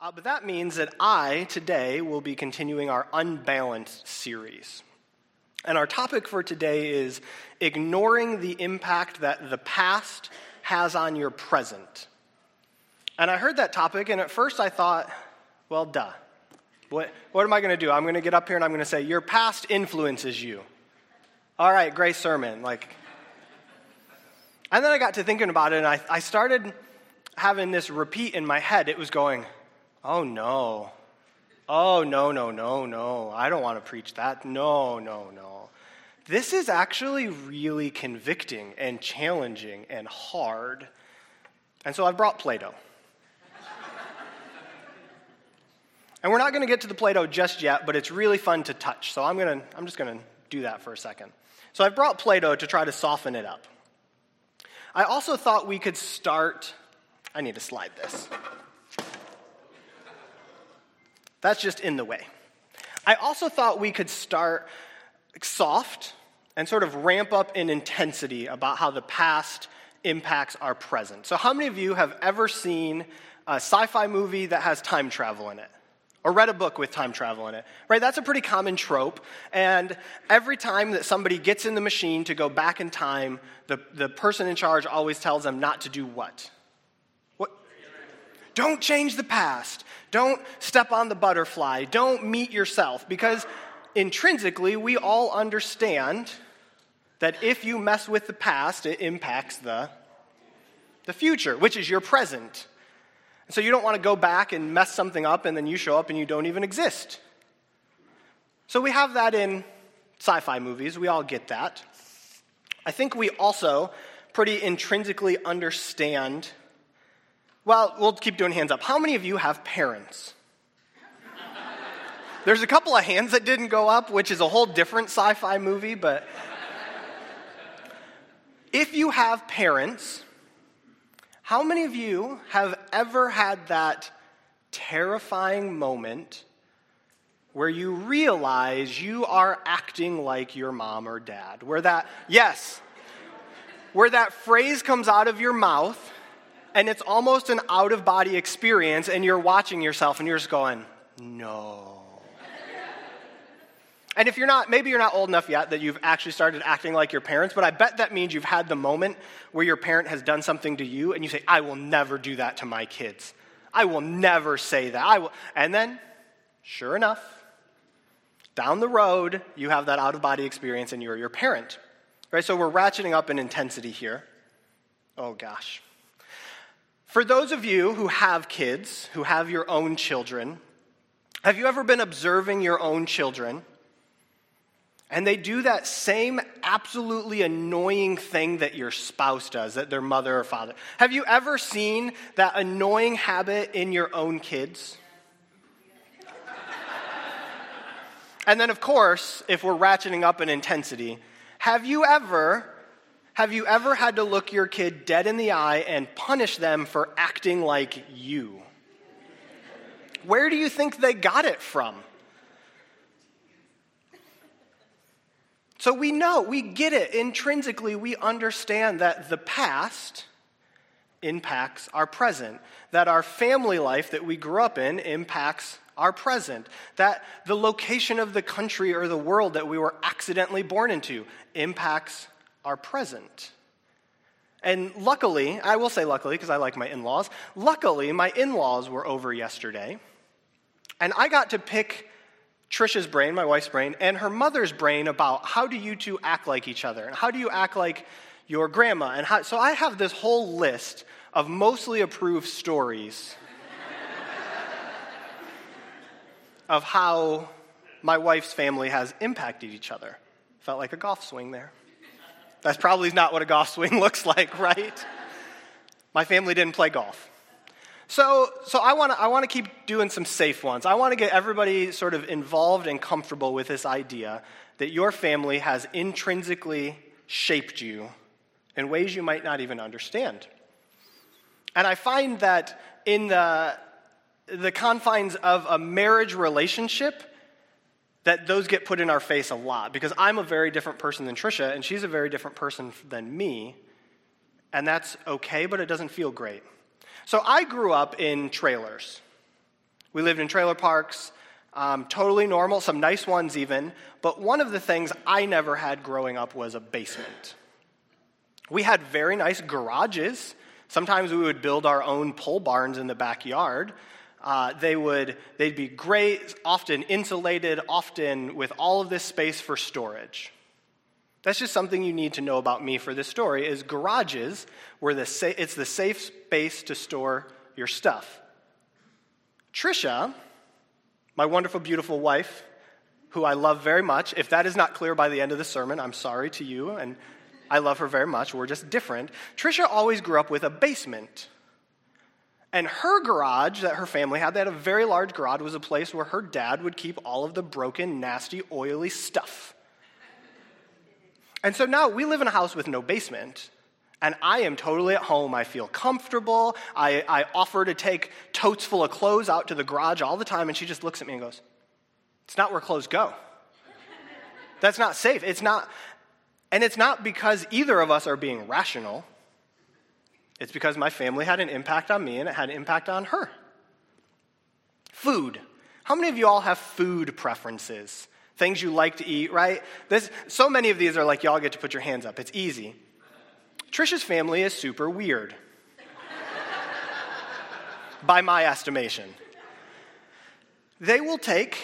Uh, but that means that I, today, will be continuing our Unbalanced series. And our topic for today is ignoring the impact that the past has on your present. And I heard that topic, and at first I thought, well, duh. What, what am I going to do? I'm going to get up here and I'm going to say, Your past influences you. All right, great sermon. Like, and then I got to thinking about it, and I, I started having this repeat in my head. It was going, Oh no. Oh no, no, no, no. I don't want to preach that. No, no, no. This is actually really convicting and challenging and hard. And so I've brought Play Doh. and we're not going to get to the Play Doh just yet, but it's really fun to touch. So I'm, gonna, I'm just going to do that for a second. So I've brought Play Doh to try to soften it up. I also thought we could start. I need to slide this. That's just in the way. I also thought we could start soft and sort of ramp up in intensity about how the past impacts our present. So, how many of you have ever seen a sci fi movie that has time travel in it? Or read a book with time travel in it, right? That's a pretty common trope. And every time that somebody gets in the machine to go back in time, the, the person in charge always tells them not to do what? Don't change the past. Don't step on the butterfly. Don't meet yourself. Because intrinsically, we all understand that if you mess with the past, it impacts the, the future, which is your present. So you don't want to go back and mess something up and then you show up and you don't even exist. So we have that in sci fi movies. We all get that. I think we also pretty intrinsically understand well, we'll keep doing hands up. How many of you have parents? There's a couple of hands that didn't go up, which is a whole different sci fi movie, but if you have parents, how many of you have ever had that terrifying moment where you realize you are acting like your mom or dad? Where that, yes, where that phrase comes out of your mouth and it's almost an out of body experience, and you're watching yourself and you're just going, no. And if you're not, maybe you're not old enough yet that you've actually started acting like your parents, but I bet that means you've had the moment where your parent has done something to you and you say, I will never do that to my kids. I will never say that. I will. And then, sure enough, down the road, you have that out of body experience and you're your parent. Right? So we're ratcheting up in intensity here. Oh gosh. For those of you who have kids, who have your own children, have you ever been observing your own children? And they do that same absolutely annoying thing that your spouse does, that their mother or father. Have you ever seen that annoying habit in your own kids? and then, of course, if we're ratcheting up in intensity, have you ever have you ever had to look your kid dead in the eye and punish them for acting like you? Where do you think they got it from? So we know, we get it. Intrinsically, we understand that the past impacts our present, that our family life that we grew up in impacts our present, that the location of the country or the world that we were accidentally born into impacts our present. And luckily, I will say luckily because I like my in laws, luckily, my in laws were over yesterday. And I got to pick Trisha's brain, my wife's brain, and her mother's brain about how do you two act like each other? And how do you act like your grandma? And how, so I have this whole list of mostly approved stories of how my wife's family has impacted each other. Felt like a golf swing there. That's probably not what a golf swing looks like, right? My family didn't play golf. So, so I want to I wanna keep doing some safe ones. I want to get everybody sort of involved and comfortable with this idea that your family has intrinsically shaped you in ways you might not even understand. And I find that in the, the confines of a marriage relationship, that those get put in our face a lot because I'm a very different person than Trisha, and she's a very different person than me. And that's okay, but it doesn't feel great. So I grew up in trailers. We lived in trailer parks, um, totally normal, some nice ones even. But one of the things I never had growing up was a basement. We had very nice garages. Sometimes we would build our own pole barns in the backyard. Uh, they would they'd be great, often insulated, often with all of this space for storage. That's just something you need to know about me for this story is garages where the sa- it's the safe space to store your stuff. Trisha, my wonderful, beautiful wife, who I love very much, if that is not clear by the end of the sermon, I'm sorry to you, and I love her very much. We're just different. Trisha always grew up with a basement. And her garage that her family had, they had a very large garage, was a place where her dad would keep all of the broken, nasty, oily stuff. And so now we live in a house with no basement. And I am totally at home. I feel comfortable. I, I offer to take totes full of clothes out to the garage all the time, and she just looks at me and goes, It's not where clothes go. That's not safe. It's not, and it's not because either of us are being rational. It's because my family had an impact on me and it had an impact on her. Food. How many of you all have food preferences? Things you like to eat, right? This, so many of these are like, y'all get to put your hands up. It's easy. Trisha's family is super weird, by my estimation. They will take,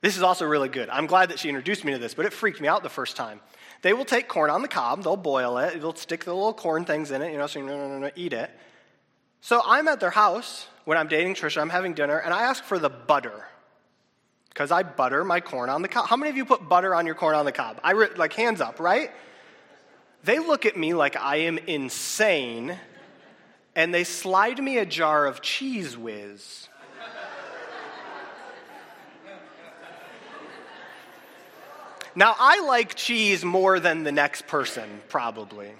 this is also really good. I'm glad that she introduced me to this, but it freaked me out the first time. They will take corn on the cob, they'll boil it, they'll stick the little corn things in it, you know, so you no, no, no, eat it. So I'm at their house when I'm dating Trisha, I'm having dinner, and I ask for the butter. Because I butter my corn on the cob. How many of you put butter on your corn on the cob? I re- like hands up, right? They look at me like I am insane, and they slide me a jar of Cheez Whiz. Now, I like cheese more than the next person, probably.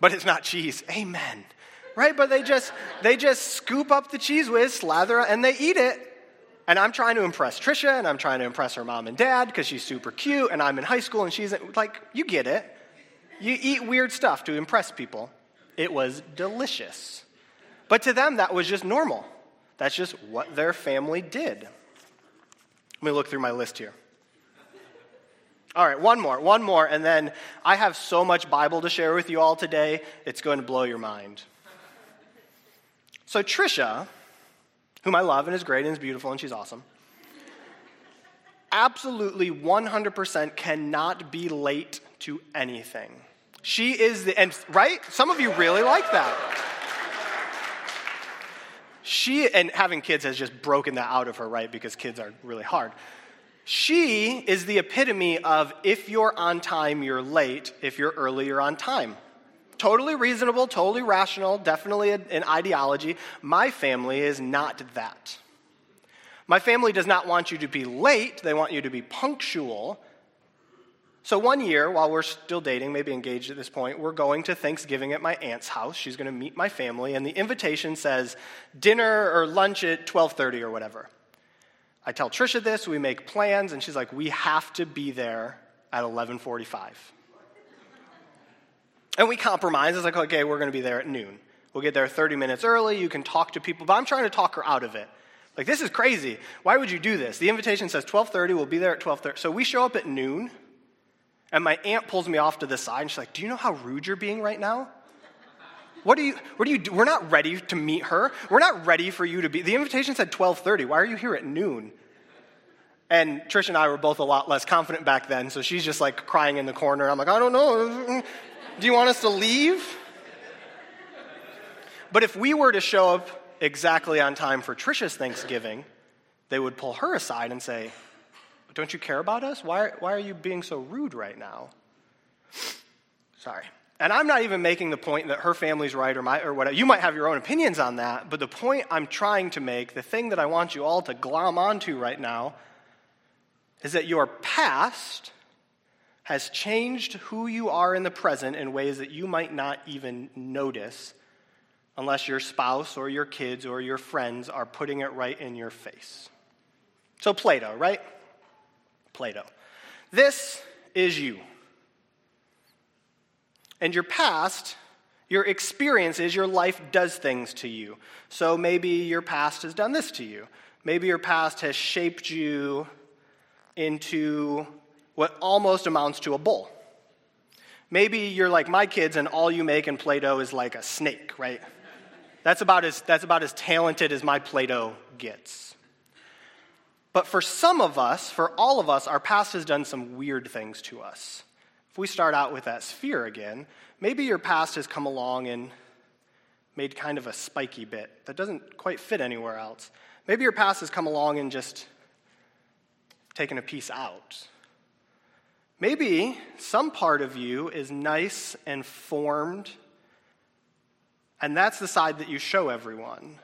But it's not cheese. Amen. Right? But they just they just scoop up the Cheez Whiz, slather, and they eat it. And I'm trying to impress Trisha, and I'm trying to impress her mom and dad because she's super cute, and I'm in high school, and she's like, you get it. You eat weird stuff to impress people. It was delicious. But to them, that was just normal. That's just what their family did. Let me look through my list here. All right, one more, one more, and then I have so much Bible to share with you all today, it's going to blow your mind. So, Trisha whom I love and is great and is beautiful and she's awesome, absolutely 100% cannot be late to anything. She is the, and right? Some of you really like that. She, and having kids has just broken that out of her, right? Because kids are really hard. She is the epitome of if you're on time, you're late. If you're early, you're on time. Totally reasonable, totally rational, definitely an ideology. My family is not that. My family does not want you to be late, they want you to be punctual. So, one year, while we're still dating, maybe engaged at this point, we're going to Thanksgiving at my aunt's house. She's going to meet my family, and the invitation says dinner or lunch at 12:30 or whatever. I tell Trisha this, we make plans, and she's like, "We have to be there at 11:45." And we compromise. It's like, okay, we're going to be there at noon. We'll get there 30 minutes early. You can talk to people, but I'm trying to talk her out of it. Like, this is crazy. Why would you do this? The invitation says 12:30. We'll be there at 12:30. So we show up at noon, and my aunt pulls me off to the side, and she's like, "Do you know how rude you're being right now? What do you? What do you do? We're not ready to meet her. We're not ready for you to be. The invitation said 12:30. Why are you here at noon?" And Trish and I were both a lot less confident back then, so she's just like crying in the corner. I'm like, I don't know. Do you want us to leave? But if we were to show up exactly on time for Trisha's Thanksgiving, they would pull her aside and say, Don't you care about us? Why, why are you being so rude right now? Sorry. And I'm not even making the point that her family's right or my or whatever. You might have your own opinions on that, but the point I'm trying to make, the thing that I want you all to glom onto right now, is that your past has changed who you are in the present in ways that you might not even notice unless your spouse or your kids or your friends are putting it right in your face. So, Play Doh, right? Play Doh. This is you. And your past, your experiences, your life does things to you. So maybe your past has done this to you. Maybe your past has shaped you into what almost amounts to a bull. Maybe you're like my kids and all you make in Play Doh is like a snake, right? That's about as, that's about as talented as my Play Doh gets. But for some of us, for all of us, our past has done some weird things to us. If we start out with that sphere again, maybe your past has come along and made kind of a spiky bit that doesn't quite fit anywhere else. Maybe your past has come along and just taken a piece out. Maybe some part of you is nice and formed, and that's the side that you show everyone.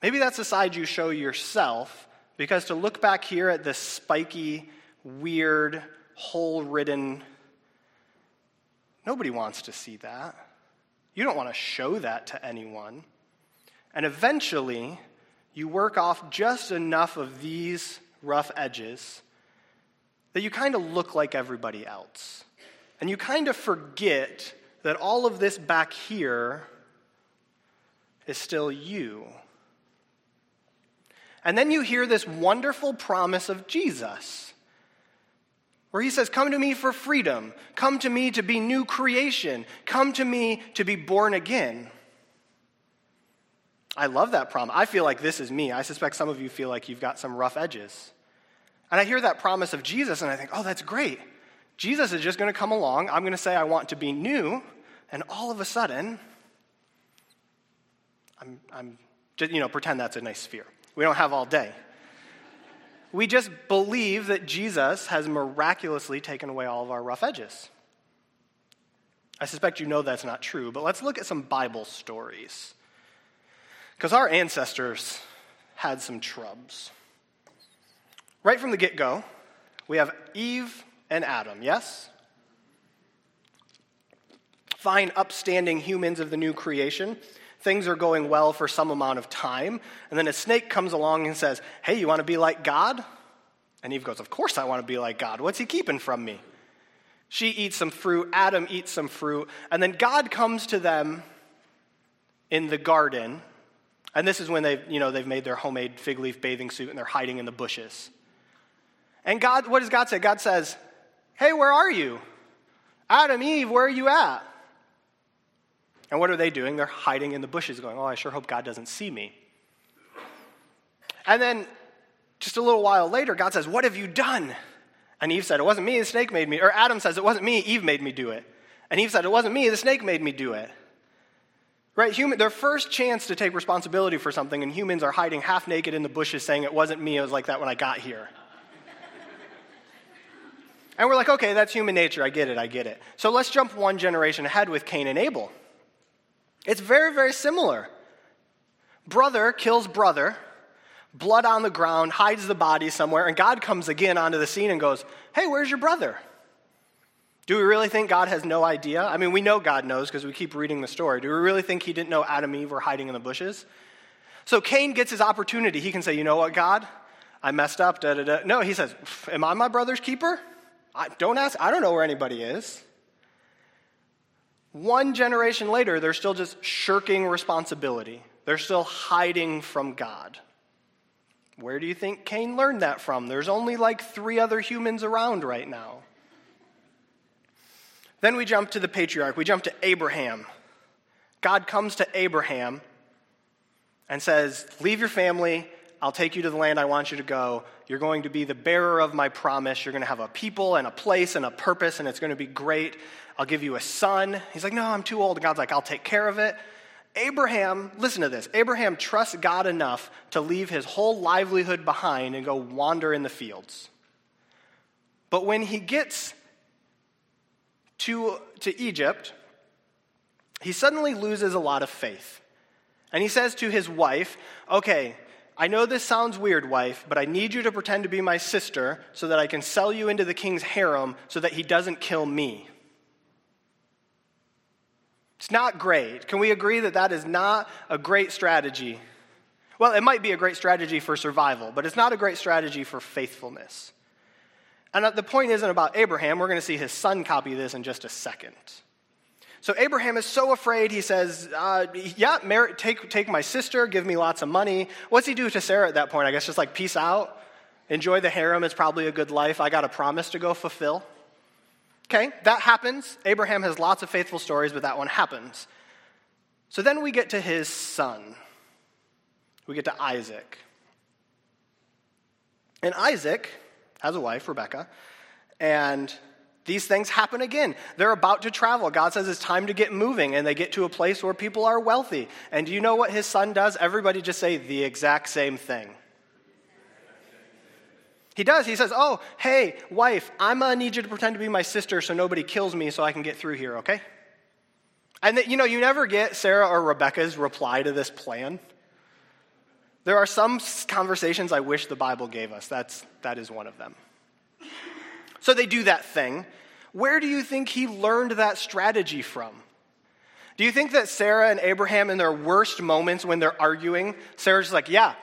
Maybe that's the side you show yourself, because to look back here at this spiky, weird, hole ridden, nobody wants to see that. You don't want to show that to anyone. And eventually, you work off just enough of these rough edges that you kind of look like everybody else. And you kind of forget that all of this back here is still you. And then you hear this wonderful promise of Jesus, where he says, Come to me for freedom. Come to me to be new creation. Come to me to be born again. I love that promise. I feel like this is me. I suspect some of you feel like you've got some rough edges. And I hear that promise of Jesus and I think, oh, that's great. Jesus is just going to come along. I'm going to say I want to be new. And all of a sudden, I'm, I'm just, you know, pretend that's a nice sphere. We don't have all day. We just believe that Jesus has miraculously taken away all of our rough edges. I suspect you know that's not true, but let's look at some Bible stories. Because our ancestors had some trubs. Right from the get go, we have Eve and Adam, yes? Fine, upstanding humans of the new creation. Things are going well for some amount of time. And then a snake comes along and says, Hey, you want to be like God? And Eve goes, Of course I want to be like God. What's he keeping from me? She eats some fruit, Adam eats some fruit, and then God comes to them in the garden and this is when they've, you know, they've made their homemade fig leaf bathing suit and they're hiding in the bushes. And God, what does God say? God says, Hey, where are you? Adam, Eve, where are you at? And what are they doing? They're hiding in the bushes, going, Oh, I sure hope God doesn't see me. And then just a little while later, God says, What have you done? And Eve said, It wasn't me, the snake made me. Or Adam says, It wasn't me, Eve made me do it. And Eve said, It wasn't me, the snake made me do it. Right? Human, their first chance to take responsibility for something, and humans are hiding half naked in the bushes saying, It wasn't me, it was like that when I got here. and we're like, Okay, that's human nature. I get it, I get it. So let's jump one generation ahead with Cain and Abel. It's very, very similar. Brother kills brother, blood on the ground, hides the body somewhere, and God comes again onto the scene and goes, Hey, where's your brother? Do we really think God has no idea? I mean, we know God knows because we keep reading the story. Do we really think he didn't know Adam and Eve were hiding in the bushes? So Cain gets his opportunity. He can say, You know what, God? I messed up. Da, da, da. No, he says, Am I my brother's keeper? I, don't ask. I don't know where anybody is. One generation later, they're still just shirking responsibility. They're still hiding from God. Where do you think Cain learned that from? There's only like three other humans around right now. Then we jump to the patriarch, we jump to Abraham. God comes to Abraham and says, Leave your family, I'll take you to the land I want you to go. You're going to be the bearer of my promise. You're going to have a people and a place and a purpose, and it's going to be great. I'll give you a son. He's like, No, I'm too old. And God's like, I'll take care of it. Abraham, listen to this Abraham trusts God enough to leave his whole livelihood behind and go wander in the fields. But when he gets to, to Egypt, he suddenly loses a lot of faith. And he says to his wife, Okay, I know this sounds weird, wife, but I need you to pretend to be my sister so that I can sell you into the king's harem so that he doesn't kill me. It's not great. Can we agree that that is not a great strategy? Well, it might be a great strategy for survival, but it's not a great strategy for faithfulness. And the point isn't about Abraham. We're going to see his son copy this in just a second. So Abraham is so afraid, he says, uh, Yeah, marry, take, take my sister, give me lots of money. What's he do to Sarah at that point? I guess just like, peace out. Enjoy the harem, it's probably a good life. I got a promise to go fulfill. Okay, that happens. Abraham has lots of faithful stories, but that one happens. So then we get to his son. We get to Isaac. And Isaac has a wife, Rebecca, and these things happen again. They're about to travel. God says it's time to get moving, and they get to a place where people are wealthy. And do you know what his son does? Everybody just say the exact same thing. He does. He says, Oh, hey, wife, I'm going to need you to pretend to be my sister so nobody kills me so I can get through here, okay? And that, you know, you never get Sarah or Rebecca's reply to this plan. There are some conversations I wish the Bible gave us. That's, that is one of them. So they do that thing. Where do you think he learned that strategy from? Do you think that Sarah and Abraham, in their worst moments when they're arguing, Sarah's like, Yeah,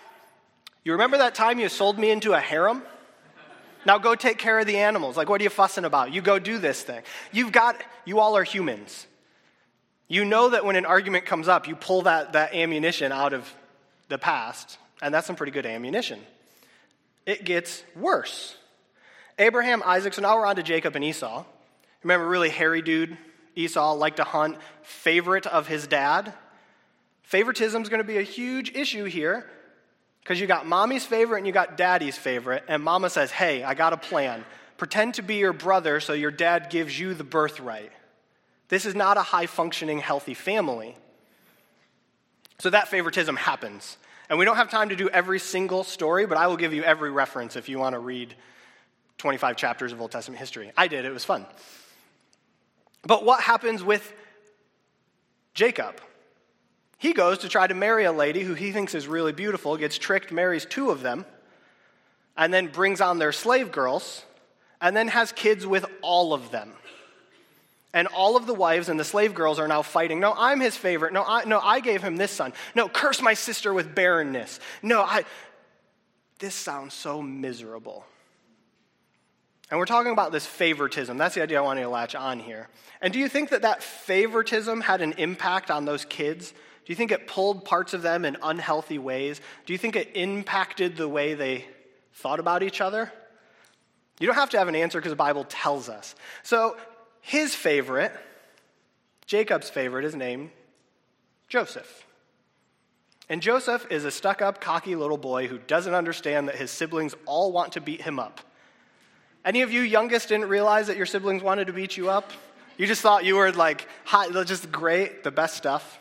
you remember that time you sold me into a harem? Now go take care of the animals. Like, what are you fussing about? You go do this thing. You've got, you all are humans. You know that when an argument comes up, you pull that, that ammunition out of the past, and that's some pretty good ammunition. It gets worse. Abraham, Isaac, so now we're on to Jacob and Esau. Remember, really hairy dude, Esau, liked to hunt, favorite of his dad. Favoritism is going to be a huge issue here because you got mommy's favorite and you got daddy's favorite, and mama says, Hey, I got a plan. Pretend to be your brother so your dad gives you the birthright. This is not a high functioning, healthy family. So that favoritism happens. And we don't have time to do every single story, but I will give you every reference if you want to read 25 chapters of Old Testament history. I did, it was fun. But what happens with Jacob? He goes to try to marry a lady who he thinks is really beautiful, gets tricked, marries two of them, and then brings on their slave girls, and then has kids with all of them. And all of the wives and the slave girls are now fighting. No, I'm his favorite. No, I, no, I gave him this son. No, curse my sister with barrenness. No, I. This sounds so miserable. And we're talking about this favoritism. That's the idea I want you to latch on here. And do you think that that favoritism had an impact on those kids? Do you think it pulled parts of them in unhealthy ways? Do you think it impacted the way they thought about each other? You don't have to have an answer because the Bible tells us. So his favorite, Jacob's favorite, is named Joseph. And Joseph is a stuck up, cocky little boy who doesn't understand that his siblings all want to beat him up. Any of you youngest didn't realize that your siblings wanted to beat you up? You just thought you were like, hot, just great, the best stuff.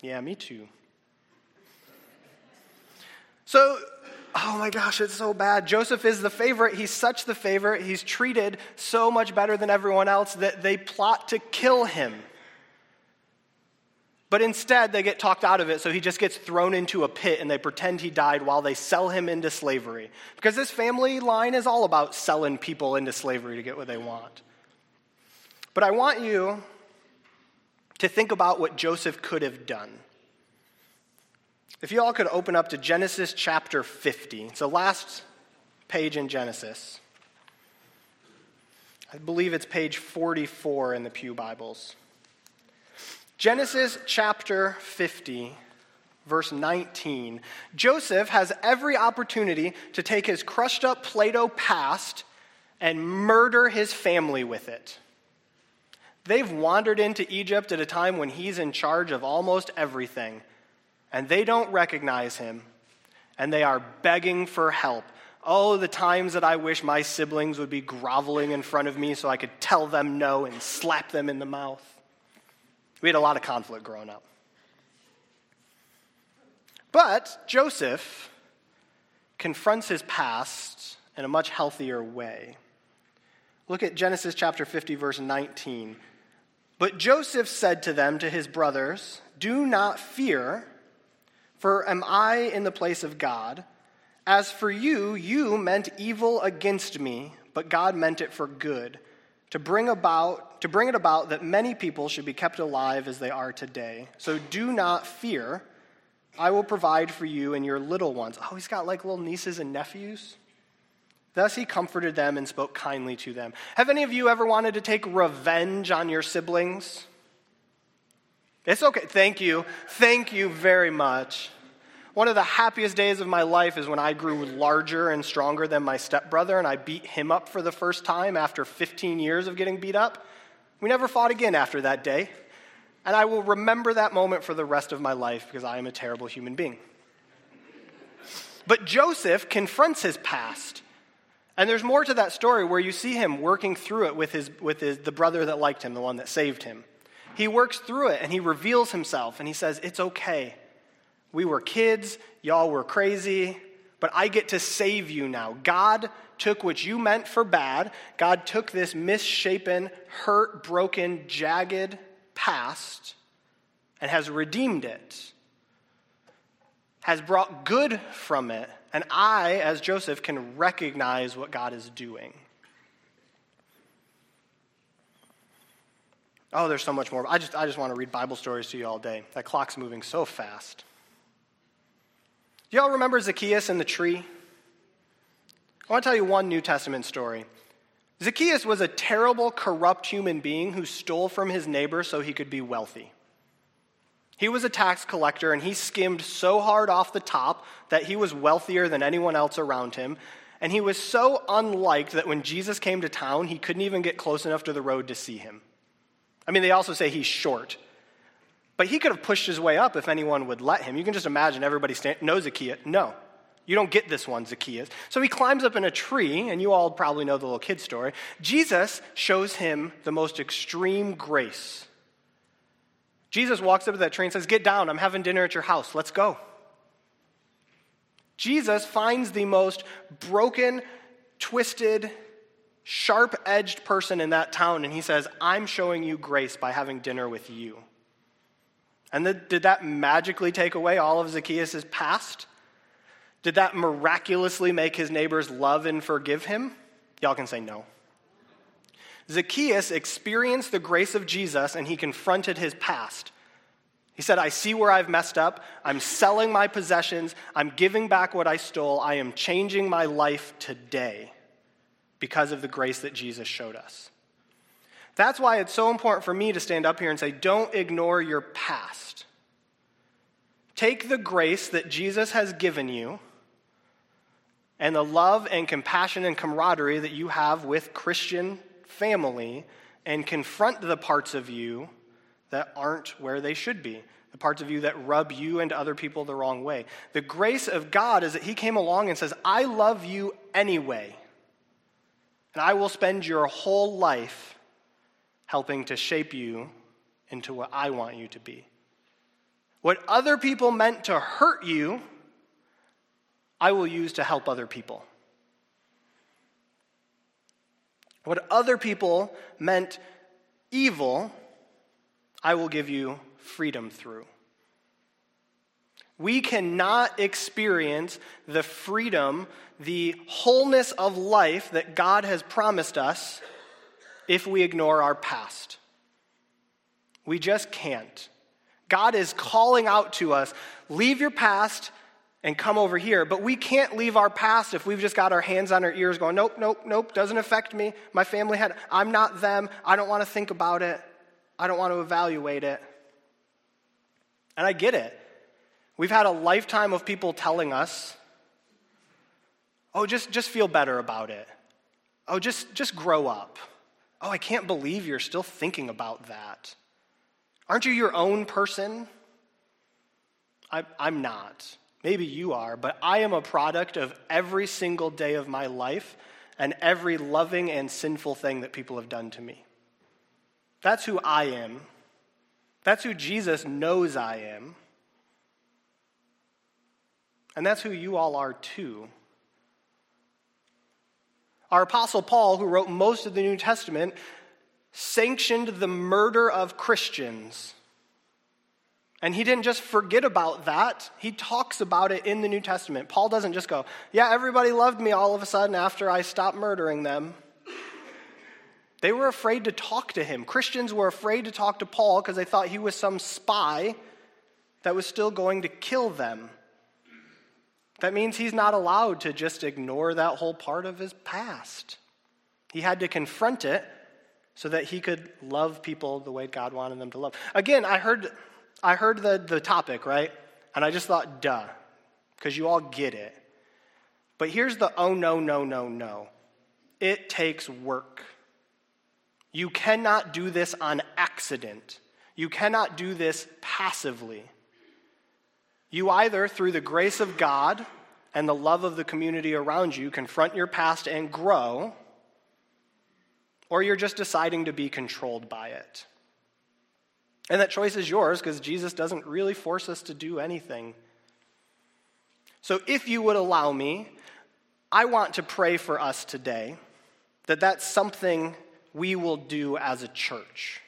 Yeah, me too. So oh my gosh, it's so bad. Joseph is the favorite. He's such the favorite. He's treated so much better than everyone else that they plot to kill him. But instead, they get talked out of it, so he just gets thrown into a pit and they pretend he died while they sell him into slavery. Because this family line is all about selling people into slavery to get what they want. But I want you to think about what Joseph could have done. If you all could open up to Genesis chapter 50, it's the last page in Genesis. I believe it's page 44 in the Pew Bibles. Genesis chapter 50, verse 19. Joseph has every opportunity to take his crushed up Play Doh past and murder his family with it. They've wandered into Egypt at a time when he's in charge of almost everything and they don't recognize him, and they are begging for help. Oh, the times that I wish my siblings would be groveling in front of me so I could tell them no and slap them in the mouth. We had a lot of conflict growing up. But Joseph confronts his past in a much healthier way. Look at Genesis chapter 50, verse 19. But Joseph said to them, to his brothers, Do not fear. For am I in the place of God? As for you, you meant evil against me, but God meant it for good, to bring about to bring it about that many people should be kept alive as they are today. So do not fear. I will provide for you and your little ones. Oh, he's got like little nieces and nephews. Thus he comforted them and spoke kindly to them. Have any of you ever wanted to take revenge on your siblings? It's okay. Thank you. Thank you very much. One of the happiest days of my life is when I grew larger and stronger than my stepbrother and I beat him up for the first time after 15 years of getting beat up. We never fought again after that day. And I will remember that moment for the rest of my life because I am a terrible human being. But Joseph confronts his past. And there's more to that story where you see him working through it with, his, with his, the brother that liked him, the one that saved him. He works through it and he reveals himself and he says, It's okay. We were kids, y'all were crazy, but I get to save you now. God took what you meant for bad, God took this misshapen, hurt, broken, jagged past and has redeemed it, has brought good from it. And I, as Joseph, can recognize what God is doing. Oh, there's so much more. I just, I just want to read Bible stories to you all day. That clock's moving so fast. Do y'all remember Zacchaeus and the tree? I want to tell you one New Testament story. Zacchaeus was a terrible, corrupt human being who stole from his neighbor so he could be wealthy. He was a tax collector and he skimmed so hard off the top that he was wealthier than anyone else around him. And he was so unliked that when Jesus came to town, he couldn't even get close enough to the road to see him. I mean, they also say he's short. But he could have pushed his way up if anyone would let him. You can just imagine everybody stand, no, Zacchaeus. No, you don't get this one, Zacchaeus. So he climbs up in a tree, and you all probably know the little kid story. Jesus shows him the most extreme grace. Jesus walks up to that tree and says, Get down, I'm having dinner at your house, let's go. Jesus finds the most broken, twisted, sharp edged person in that town, and he says, I'm showing you grace by having dinner with you. And the, did that magically take away all of Zacchaeus' past? Did that miraculously make his neighbors love and forgive him? Y'all can say no. Zacchaeus experienced the grace of Jesus and he confronted his past. He said, I see where I've messed up. I'm selling my possessions. I'm giving back what I stole. I am changing my life today because of the grace that Jesus showed us. That's why it's so important for me to stand up here and say, don't ignore your past. Take the grace that Jesus has given you and the love and compassion and camaraderie that you have with Christian family and confront the parts of you that aren't where they should be, the parts of you that rub you and other people the wrong way. The grace of God is that He came along and says, I love you anyway. And I will spend your whole life helping to shape you into what I want you to be. What other people meant to hurt you, I will use to help other people. What other people meant evil, I will give you freedom through. We cannot experience the freedom, the wholeness of life that God has promised us if we ignore our past. We just can't. God is calling out to us leave your past and come over here, but we can't leave our past if we've just got our hands on our ears going, nope, nope, nope, doesn't affect me. My family had, I'm not them. I don't want to think about it. I don't want to evaluate it. And I get it. We've had a lifetime of people telling us, oh, just, just feel better about it. Oh, just, just grow up. Oh, I can't believe you're still thinking about that. Aren't you your own person? I, I'm not. Maybe you are, but I am a product of every single day of my life and every loving and sinful thing that people have done to me. That's who I am. That's who Jesus knows I am. And that's who you all are too. Our Apostle Paul, who wrote most of the New Testament, sanctioned the murder of Christians. And he didn't just forget about that, he talks about it in the New Testament. Paul doesn't just go, Yeah, everybody loved me all of a sudden after I stopped murdering them. They were afraid to talk to him. Christians were afraid to talk to Paul because they thought he was some spy that was still going to kill them. That means he's not allowed to just ignore that whole part of his past. He had to confront it so that he could love people the way God wanted them to love. Again, I heard I heard the, the topic, right? And I just thought, duh, because you all get it. But here's the oh, no, no, no, no. It takes work. You cannot do this on accident. You cannot do this passively. You either, through the grace of God and the love of the community around you, confront your past and grow, or you're just deciding to be controlled by it. And that choice is yours because Jesus doesn't really force us to do anything. So, if you would allow me, I want to pray for us today that that's something we will do as a church.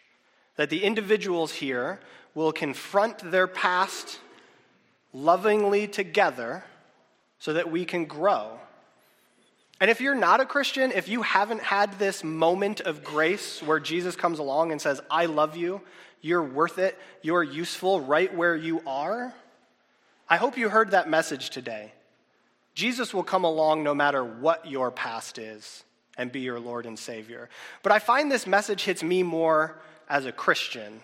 That the individuals here will confront their past lovingly together so that we can grow. And if you're not a Christian, if you haven't had this moment of grace where Jesus comes along and says, I love you, you're worth it, you're useful right where you are, I hope you heard that message today. Jesus will come along no matter what your past is and be your Lord and Savior. But I find this message hits me more as a Christian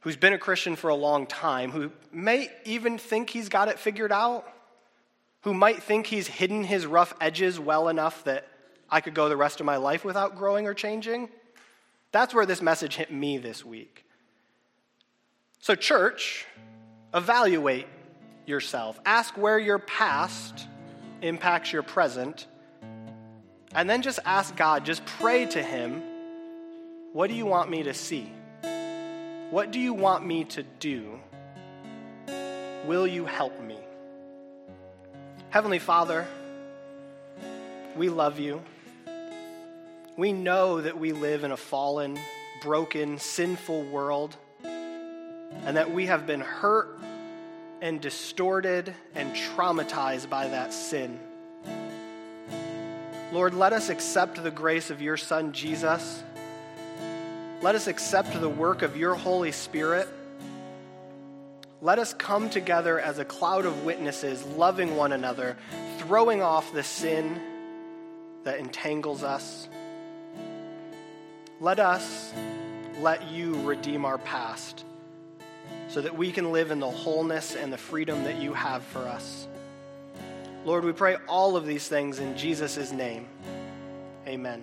who's been a Christian for a long time, who may even think he's got it figured out, who might think he's hidden his rough edges well enough that I could go the rest of my life without growing or changing. That's where this message hit me this week. So, church, evaluate yourself. Ask where your past impacts your present. And then just ask God, just pray to Him, what do you want me to see? What do you want me to do? Will you help me? Heavenly Father, we love you. We know that we live in a fallen, broken, sinful world, and that we have been hurt and distorted and traumatized by that sin. Lord, let us accept the grace of your Son, Jesus let us accept the work of your Holy Spirit. Let us come together as a cloud of witnesses, loving one another, throwing off the sin that entangles us. Let us let you redeem our past so that we can live in the wholeness and the freedom that you have for us. Lord, we pray all of these things in Jesus' name. Amen.